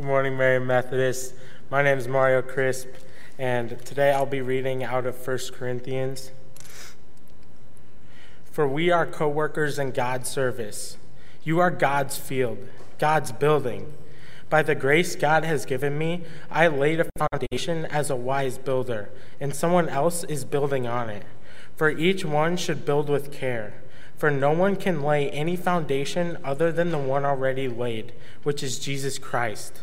Good morning, Marion Methodist. My name is Mario Crisp, and today I'll be reading out of 1 Corinthians. For we are co workers in God's service. You are God's field, God's building. By the grace God has given me, I laid a foundation as a wise builder, and someone else is building on it. For each one should build with care. For no one can lay any foundation other than the one already laid, which is Jesus Christ.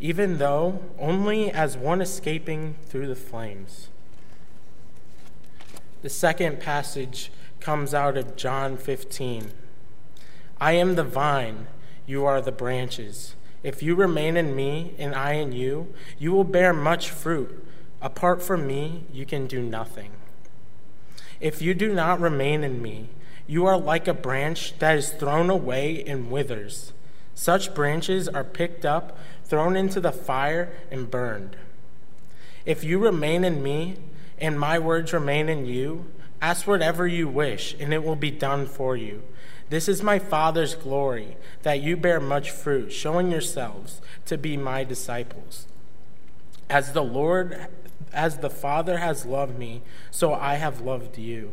even though only as one escaping through the flames. The second passage comes out of John 15. I am the vine, you are the branches. If you remain in me and I in you, you will bear much fruit. Apart from me, you can do nothing. If you do not remain in me, you are like a branch that is thrown away and withers. Such branches are picked up, thrown into the fire, and burned. If you remain in me, and my words remain in you, ask whatever you wish, and it will be done for you. This is my Father's glory, that you bear much fruit, showing yourselves to be my disciples. As the Lord, as the Father has loved me, so I have loved you.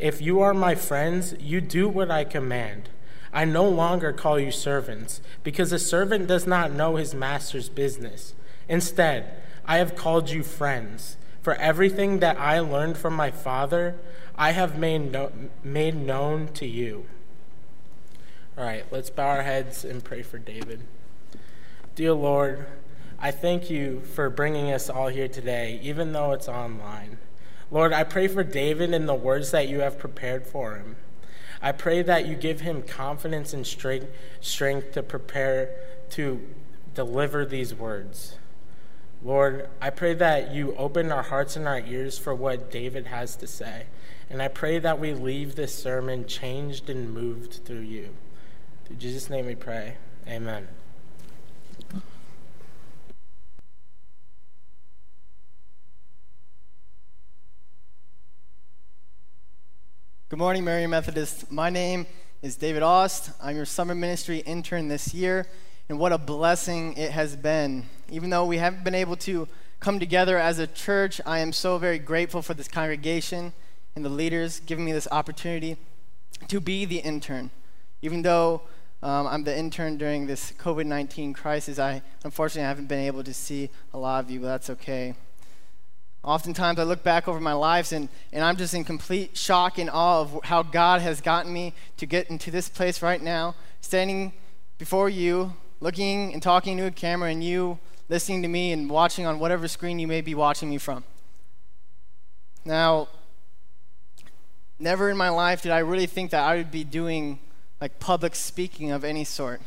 If you are my friends, you do what I command. I no longer call you servants, because a servant does not know his master's business. Instead, I have called you friends. For everything that I learned from my Father, I have made, no- made known to you. All right, let's bow our heads and pray for David. Dear Lord, I thank you for bringing us all here today, even though it's online. Lord, I pray for David and the words that you have prepared for him. I pray that you give him confidence and strength, strength to prepare to deliver these words. Lord, I pray that you open our hearts and our ears for what David has to say. And I pray that we leave this sermon changed and moved through you. In Jesus' name we pray. Amen. Good morning, Marion Methodist. My name is David Ost. I'm your summer ministry intern this year, and what a blessing it has been. Even though we haven't been able to come together as a church, I am so very grateful for this congregation and the leaders giving me this opportunity to be the intern. Even though um, I'm the intern during this COVID 19 crisis, I unfortunately haven't been able to see a lot of you, but that's okay. Oftentimes, I look back over my lives and, and I'm just in complete shock and awe of how God has gotten me to get into this place right now, standing before you, looking and talking to a camera, and you listening to me and watching on whatever screen you may be watching me from. Now, never in my life did I really think that I would be doing like public speaking of any sort.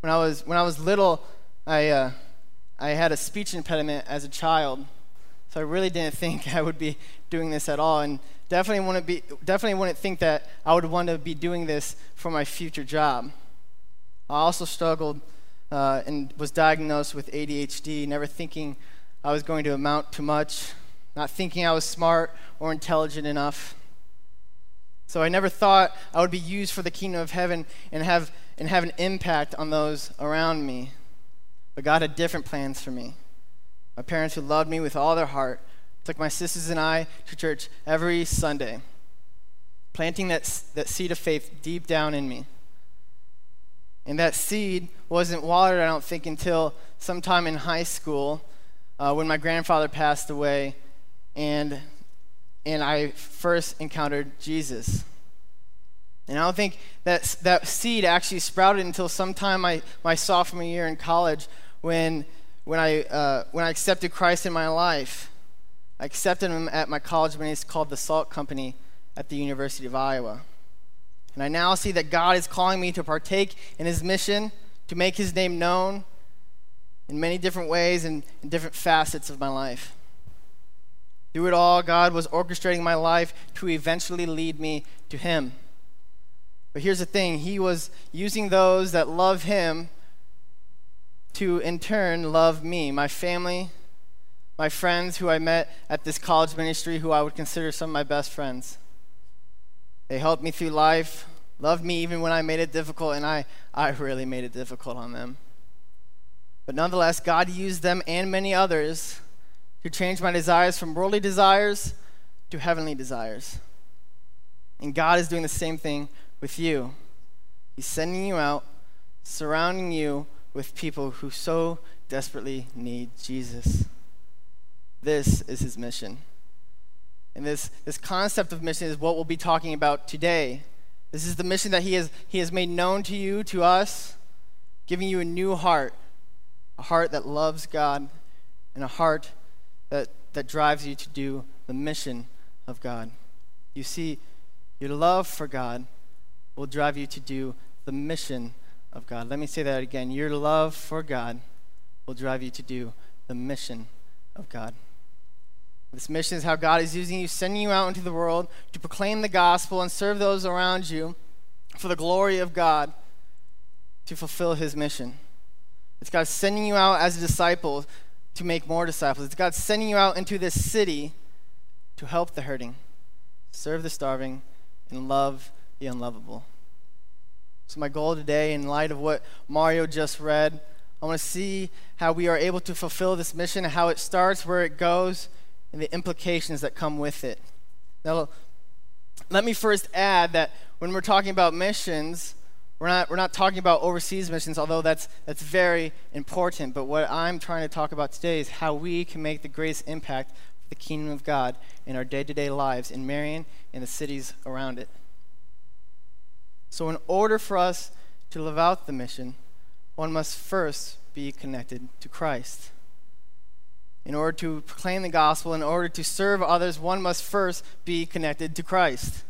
When I was, when I was little, I, uh, I had a speech impediment as a child. So I really didn't think I would be doing this at all, and definitely wouldn't be definitely wouldn't think that I would want to be doing this for my future job. I also struggled uh, and was diagnosed with ADHD, never thinking I was going to amount to much, not thinking I was smart or intelligent enough. So I never thought I would be used for the kingdom of heaven and have and have an impact on those around me. But God had different plans for me. My parents, who loved me with all their heart, took my sisters and I to church every Sunday, planting that, that seed of faith deep down in me. And that seed wasn't watered, I don't think, until sometime in high school uh, when my grandfather passed away and, and I first encountered Jesus. And I don't think that, that seed actually sprouted until sometime my, my sophomore year in college when, when, I, uh, when I accepted Christ in my life. I accepted him at my college when it's called the Salt Company at the University of Iowa. And I now see that God is calling me to partake in his mission, to make his name known in many different ways and in different facets of my life. Through it all, God was orchestrating my life to eventually lead me to him. But here's the thing He was using those that love Him to, in turn, love me, my family, my friends who I met at this college ministry, who I would consider some of my best friends. They helped me through life, loved me even when I made it difficult, and I, I really made it difficult on them. But nonetheless, God used them and many others to change my desires from worldly desires to heavenly desires. And God is doing the same thing with you. He's sending you out, surrounding you with people who so desperately need Jesus. This is his mission. And this, this concept of mission is what we'll be talking about today. This is the mission that he has, he has made known to you, to us, giving you a new heart, a heart that loves God, and a heart that, that drives you to do the mission of God. You see, your love for God will drive you to do the mission of God. Let me say that again. Your love for God will drive you to do the mission of God. This mission is how God is using you, sending you out into the world to proclaim the gospel and serve those around you for the glory of God to fulfill his mission. It's God sending you out as a disciple to make more disciples. It's God sending you out into this city to help the hurting, serve the starving, and love the unlovable. So, my goal today, in light of what Mario just read, I want to see how we are able to fulfill this mission, how it starts, where it goes, and the implications that come with it. Now, let me first add that when we're talking about missions, we're not, we're not talking about overseas missions, although that's, that's very important. But what I'm trying to talk about today is how we can make the greatest impact for the kingdom of God in our day to day lives in Marion and the cities around it. So, in order for us to live out the mission, one must first be connected to Christ. In order to proclaim the gospel, in order to serve others, one must first be connected to Christ.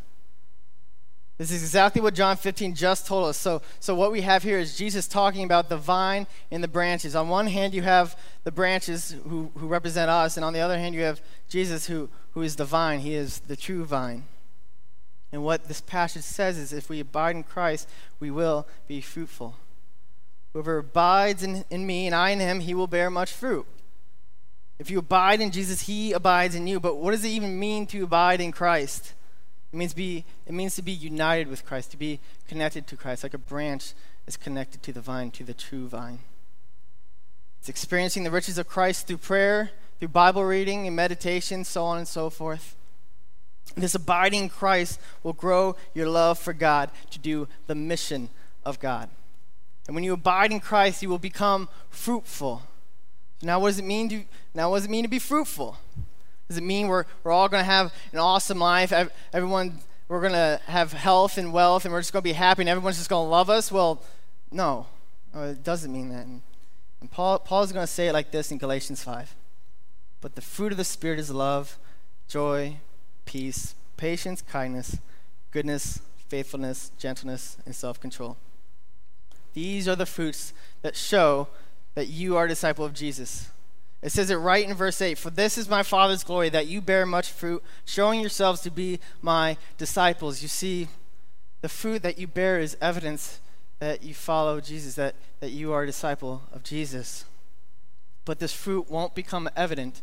This is exactly what John 15 just told us. So, so what we have here is Jesus talking about the vine and the branches. On one hand, you have the branches who, who represent us, and on the other hand, you have Jesus who, who is the vine. He is the true vine. And what this passage says is if we abide in Christ, we will be fruitful. Whoever abides in, in me and I in him, he will bear much fruit. If you abide in Jesus, he abides in you. But what does it even mean to abide in Christ? It means, be, it means to be united with Christ, to be connected to Christ, like a branch is connected to the vine, to the true vine. It's experiencing the riches of Christ through prayer, through Bible reading and meditation, so on and so forth. This abiding in Christ will grow your love for God to do the mission of God. And when you abide in Christ, you will become fruitful. Now, what does it mean to, now what does it mean to be fruitful? Does it mean we're, we're all going to have an awesome life? Everyone, we're going to have health and wealth and we're just going to be happy and everyone's just going to love us? Well, no, it doesn't mean that. And, Paul, Paul is going to say it like this in Galatians 5. But the fruit of the Spirit is love, joy, peace, patience, kindness, goodness, faithfulness, gentleness, and self control. These are the fruits that show that you are a disciple of Jesus. It says it right in verse 8 For this is my Father's glory, that you bear much fruit, showing yourselves to be my disciples. You see, the fruit that you bear is evidence that you follow Jesus, that, that you are a disciple of Jesus. But this fruit won't become evident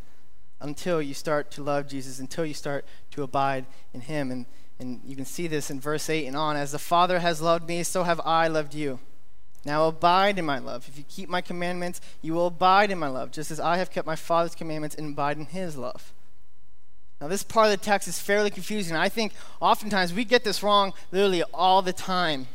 until you start to love Jesus, until you start to abide in Him. And, and you can see this in verse 8 and on. As the Father has loved me, so have I loved you. Now abide in my love. If you keep my commandments, you will abide in my love, just as I have kept my Father's commandments and abide in His love. Now, this part of the text is fairly confusing. I think oftentimes we get this wrong literally all the time.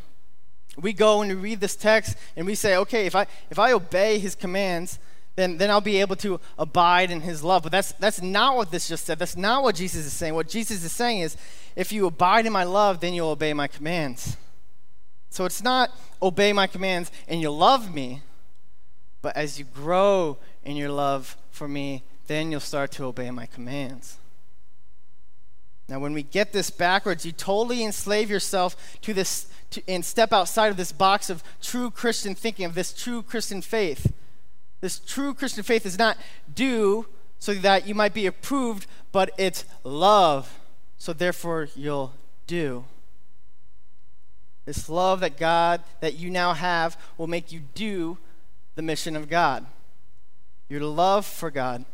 We go and we read this text and we say, okay, if I, if I obey his commands, then, then I'll be able to abide in his love. But that's, that's not what this just said. That's not what Jesus is saying. What Jesus is saying is, if you abide in my love, then you'll obey my commands. So it's not obey my commands and you'll love me, but as you grow in your love for me, then you'll start to obey my commands. Now, when we get this backwards, you totally enslave yourself to this to, and step outside of this box of true Christian thinking, of this true Christian faith. This true Christian faith is not do so that you might be approved, but it's love, so therefore you'll do. This love that God, that you now have, will make you do the mission of God. Your love for God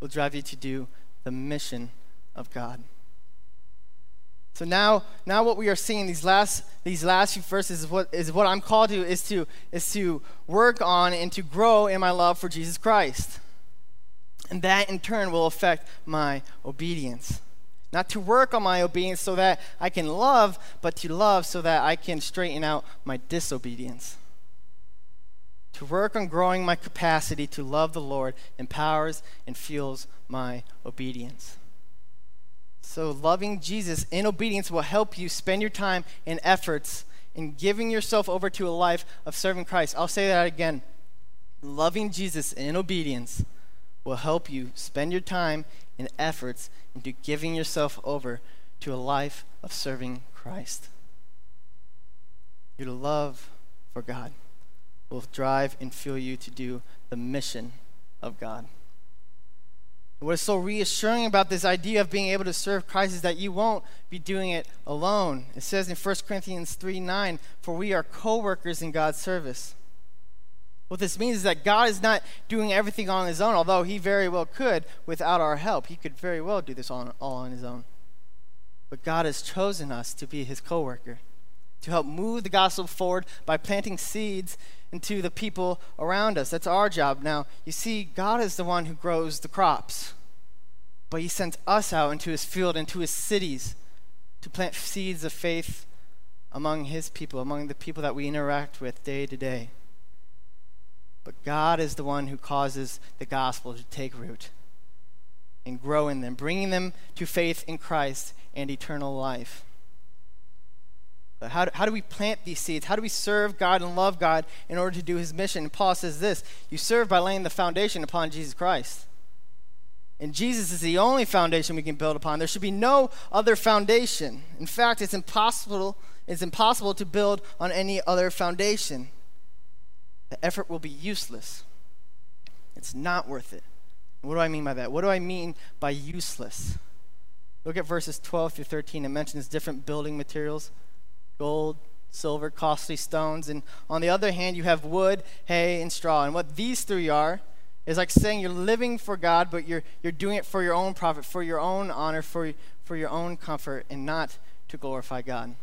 will drive you to do the mission of God. So now, now what we are seeing these last these last few verses is what is what I'm called to is to is to work on and to grow in my love for Jesus Christ. And that in turn will affect my obedience. Not to work on my obedience so that I can love, but to love so that I can straighten out my disobedience. To work on growing my capacity to love the Lord empowers and fuels my obedience. So, loving Jesus in obedience will help you spend your time and efforts in giving yourself over to a life of serving Christ. I'll say that again. Loving Jesus in obedience will help you spend your time and efforts into giving yourself over to a life of serving Christ. Your love for God will drive and fuel you to do the mission of God. What is so reassuring about this idea of being able to serve Christ is that you won't be doing it alone. It says in 1 Corinthians 3 9, For we are co workers in God's service. What this means is that God is not doing everything on his own, although he very well could without our help. He could very well do this all, all on his own. But God has chosen us to be his co worker, to help move the gospel forward by planting seeds into the people around us. That's our job. Now, you see, God is the one who grows the crops, but He sends us out into His field, into His cities, to plant seeds of faith among His people, among the people that we interact with day to day. But God is the one who causes the gospel to take root and grow in them, bringing them to faith in Christ and eternal life. But how do, how do we plant these seeds? How do we serve God and love God in order to do his mission? And Paul says this you serve by laying the foundation upon Jesus Christ. And Jesus is the only foundation we can build upon. There should be no other foundation. In fact, it's impossible, it's impossible to build on any other foundation. The effort will be useless. It's not worth it. What do I mean by that? What do I mean by useless? Look at verses 12 through 13. It mentions different building materials gold, silver, costly stones. And on the other hand, you have wood, hay, and straw. And what these three are is like saying you're living for God, but you're, you're doing it for your own profit, for your own honor, for, for your own comfort, and not to glorify God.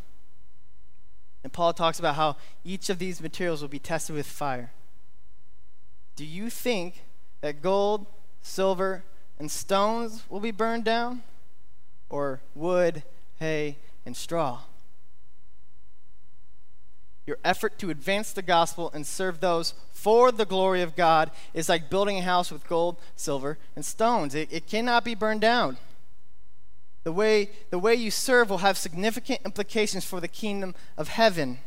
And Paul talks about how each of these materials will be tested with fire. Do you think that gold, silver, and stones will be burned down? Or wood, hay, and straw? Your effort to advance the gospel and serve those for the glory of God is like building a house with gold, silver, and stones. It, it cannot be burned down. The way, the way you serve will have significant implications for the kingdom of heaven.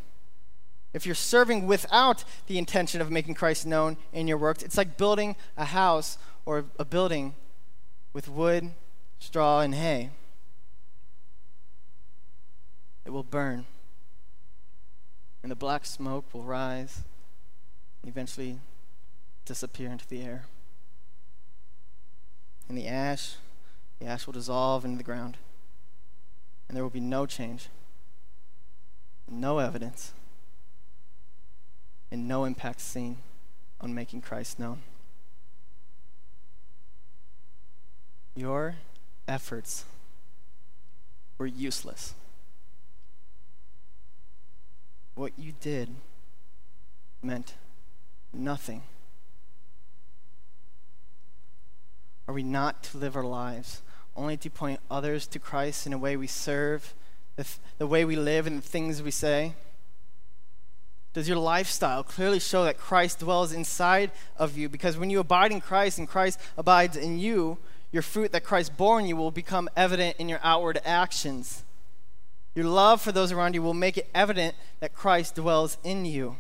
If you're serving without the intention of making Christ known in your works, it's like building a house or a building with wood, straw, and hay. It will burn and the black smoke will rise and eventually disappear into the air. And the ash, the ash will dissolve into the ground, and there will be no change, no evidence, and no impact seen on making Christ known. Your efforts were useless what you did meant nothing. Are we not to live our lives only to point others to Christ in a way we serve, the, th- the way we live, and the things we say? Does your lifestyle clearly show that Christ dwells inside of you? Because when you abide in Christ and Christ abides in you, your fruit that Christ bore in you will become evident in your outward actions. Your love for those around you will make it evident that Christ dwells in you.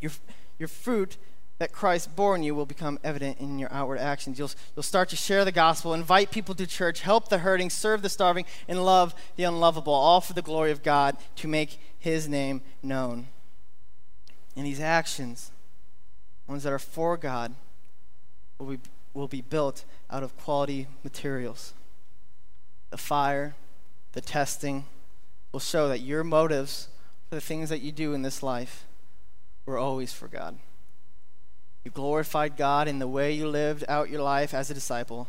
Your, your fruit that Christ bore in you will become evident in your outward actions. You'll, you'll start to share the gospel, invite people to church, help the hurting, serve the starving, and love the unlovable, all for the glory of God to make his name known. And these actions, ones that are for God, will be, will be built out of quality materials. The fire, the testing, will show that your motives for the things that you do in this life were always for God. You glorified God in the way you lived out your life as a disciple.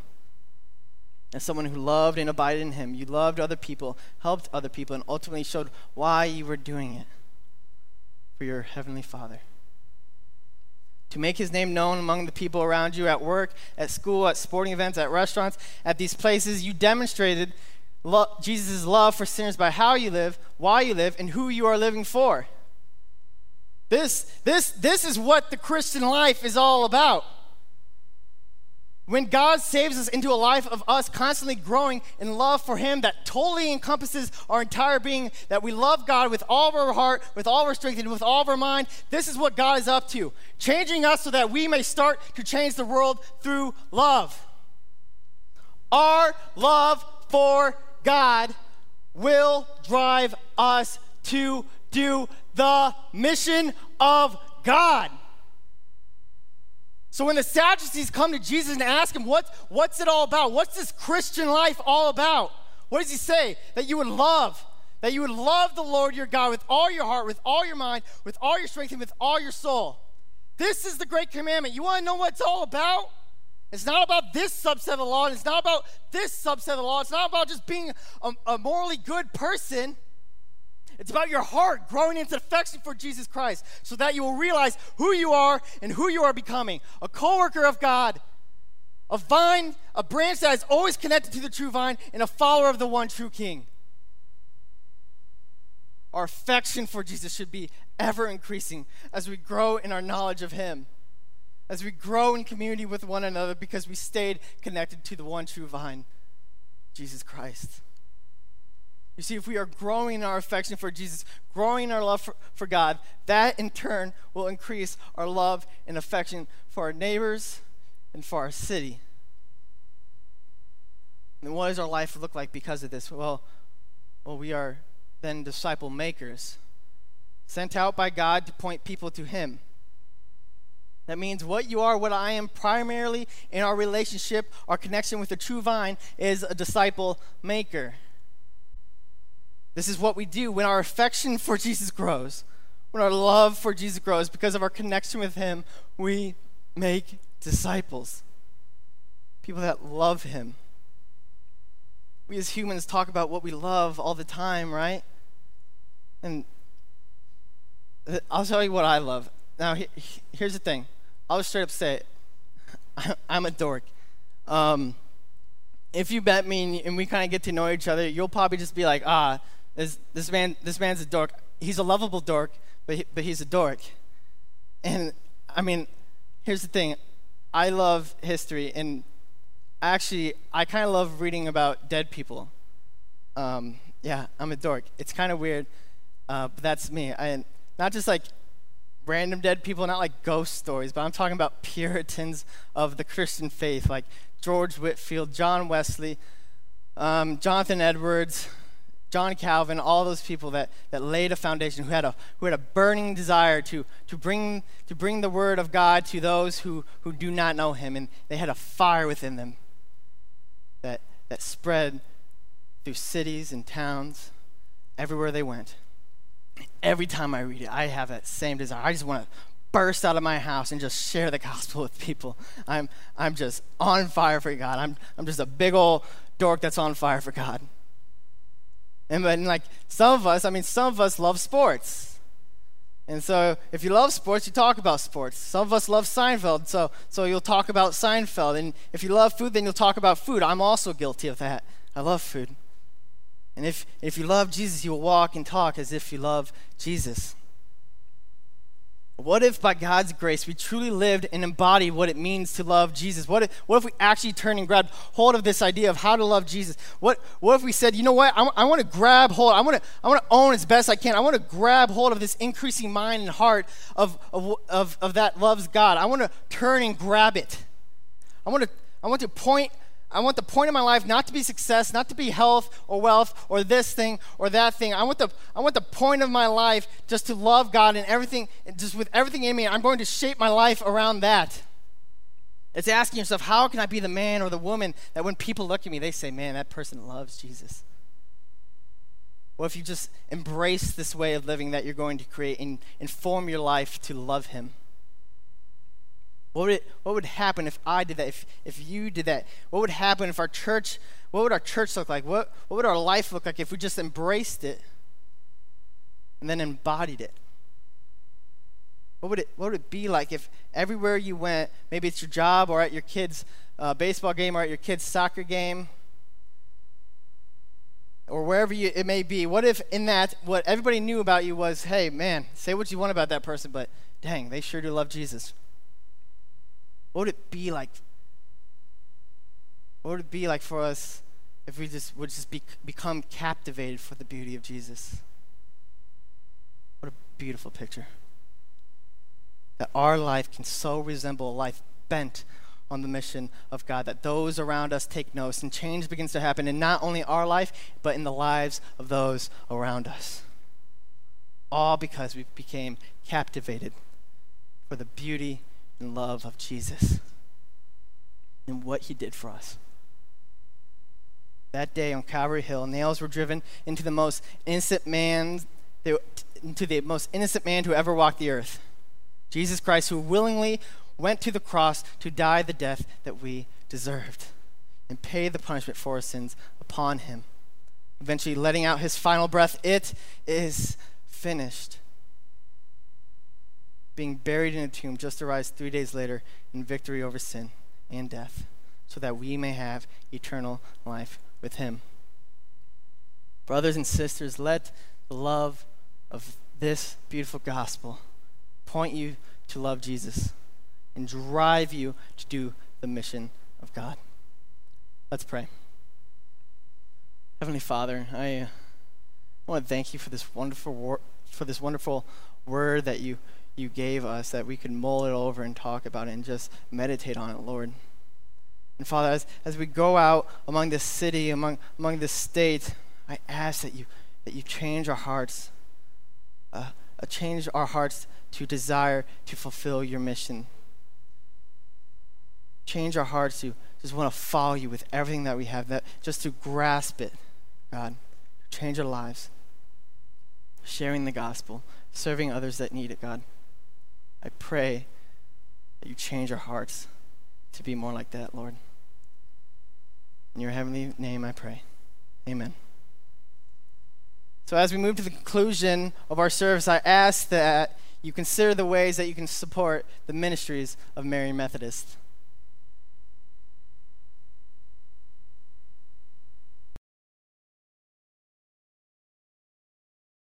As someone who loved and abided in Him, you loved other people, helped other people, and ultimately showed why you were doing it for your Heavenly Father. To make His name known among the people around you at work, at school, at sporting events, at restaurants, at these places, you demonstrated lo- Jesus' love for sinners by how you live, why you live, and who you are living for. This, this, this is what the Christian life is all about. When God saves us into a life of us constantly growing in love for Him that totally encompasses our entire being, that we love God with all of our heart, with all of our strength, and with all of our mind, this is what God is up to. Changing us so that we may start to change the world through love. Our love for God will drive us to do the mission of God. So when the Sadducees come to Jesus and ask him, what, What's it all about? What's this Christian life all about? What does he say? That you would love, that you would love the Lord your God with all your heart, with all your mind, with all your strength, and with all your soul. This is the great commandment. You want to know what it's all about? It's not about this subset of the law, and it's not about this subset of the law. It's not about just being a, a morally good person. It's about your heart growing into affection for Jesus Christ so that you will realize who you are and who you are becoming a co worker of God, a vine, a branch that is always connected to the true vine, and a follower of the one true King. Our affection for Jesus should be ever increasing as we grow in our knowledge of Him as we grow in community with one another because we stayed connected to the one true vine, Jesus Christ. You see, if we are growing in our affection for Jesus, growing in our love for, for God, that in turn will increase our love and affection for our neighbors and for our city. And what does our life look like because of this? Well, well, we are then disciple makers, sent out by God to point people to Him. That means what you are, what I am, primarily in our relationship, our connection with the true vine, is a disciple maker. This is what we do when our affection for Jesus grows, when our love for Jesus grows, because of our connection with Him, we make disciples. People that love Him. We as humans talk about what we love all the time, right? And I'll tell you what I love. Now, here's the thing. I'll just straight up say it. I'm a dork. Um, if you bet me and we kind of get to know each other, you'll probably just be like, ah, this, this man, this man's a dork. He's a lovable dork, but he, but he's a dork. And I mean, here's the thing. I love history, and actually, I kind of love reading about dead people. Um, yeah, I'm a dork. It's kind of weird, uh, but that's me. I not just like random dead people, not like ghost stories, but I'm talking about Puritans of the Christian faith, like George Whitefield, John Wesley, um, Jonathan Edwards, John Calvin, all those people that, that laid a foundation, who had a, who had a burning desire to, to, bring, to bring the word of God to those who, who do not know him. And they had a fire within them that, that spread through cities and towns everywhere they went every time I read it, I have that same desire. I just want to burst out of my house and just share the gospel with people. I'm, I'm just on fire for God. I'm, I'm just a big old dork that's on fire for God. And then, like, some of us, I mean, some of us love sports. And so, if you love sports, you talk about sports. Some of us love Seinfeld, so, so you'll talk about Seinfeld. And if you love food, then you'll talk about food. I'm also guilty of that. I love food. And if, if you love Jesus, you will walk and talk as if you love Jesus. What if, by God's grace, we truly lived and embodied what it means to love Jesus? What if, what if we actually turned and grabbed hold of this idea of how to love Jesus? What, what if we said, you know what? I, I want to grab hold. I want to I want to own as best I can. I want to grab hold of this increasing mind and heart of, of, of, of that loves God. I want to turn and grab it. I want to I want to point I want the point of my life not to be success, not to be health or wealth or this thing or that thing. I want the, I want the point of my life just to love God and everything, just with everything in me. I'm going to shape my life around that. It's asking yourself, how can I be the man or the woman that when people look at me, they say, man, that person loves Jesus? Well, if you just embrace this way of living that you're going to create and inform your life to love Him? What would, it, what would happen if I did that, if, if you did that? What would happen if our church, what would our church look like? What, what would our life look like if we just embraced it and then embodied it? What would it, what would it be like if everywhere you went, maybe it's your job or at your kid's uh, baseball game or at your kid's soccer game, or wherever you, it may be, what if in that, what everybody knew about you was, hey, man, say what you want about that person, but dang, they sure do love Jesus? What would it be like? What would it be like for us if we just would just be, become captivated for the beauty of Jesus? What a beautiful picture. That our life can so resemble a life bent on the mission of God, that those around us take notice and change begins to happen in not only our life, but in the lives of those around us. All because we became captivated for the beauty and love of Jesus and what he did for us. That day on Calvary Hill, nails were driven into the most innocent man, into the most innocent man to ever walk the earth. Jesus Christ, who willingly went to the cross to die the death that we deserved and pay the punishment for our sins upon him. Eventually, letting out his final breath, it is finished being buried in a tomb, just to rise three days later in victory over sin and death, so that we may have eternal life with him. Brothers and sisters, let the love of this beautiful gospel point you to love Jesus and drive you to do the mission of God. Let's pray. Heavenly Father, I, uh, want to thank you for this wonderful wor- for this wonderful word that you you gave us that we could mull it over and talk about it and just meditate on it, Lord. And Father, as, as we go out among this city, among, among this state, I ask that you, that you change our hearts, uh, uh, change our hearts to desire to fulfill your mission. Change our hearts to just want to follow you with everything that we have, that just to grasp it, God. Change our lives. Sharing the gospel, serving others that need it, God. I pray that you change our hearts to be more like that, Lord. In your heavenly name I pray. Amen. So, as we move to the conclusion of our service, I ask that you consider the ways that you can support the ministries of Marion Methodist.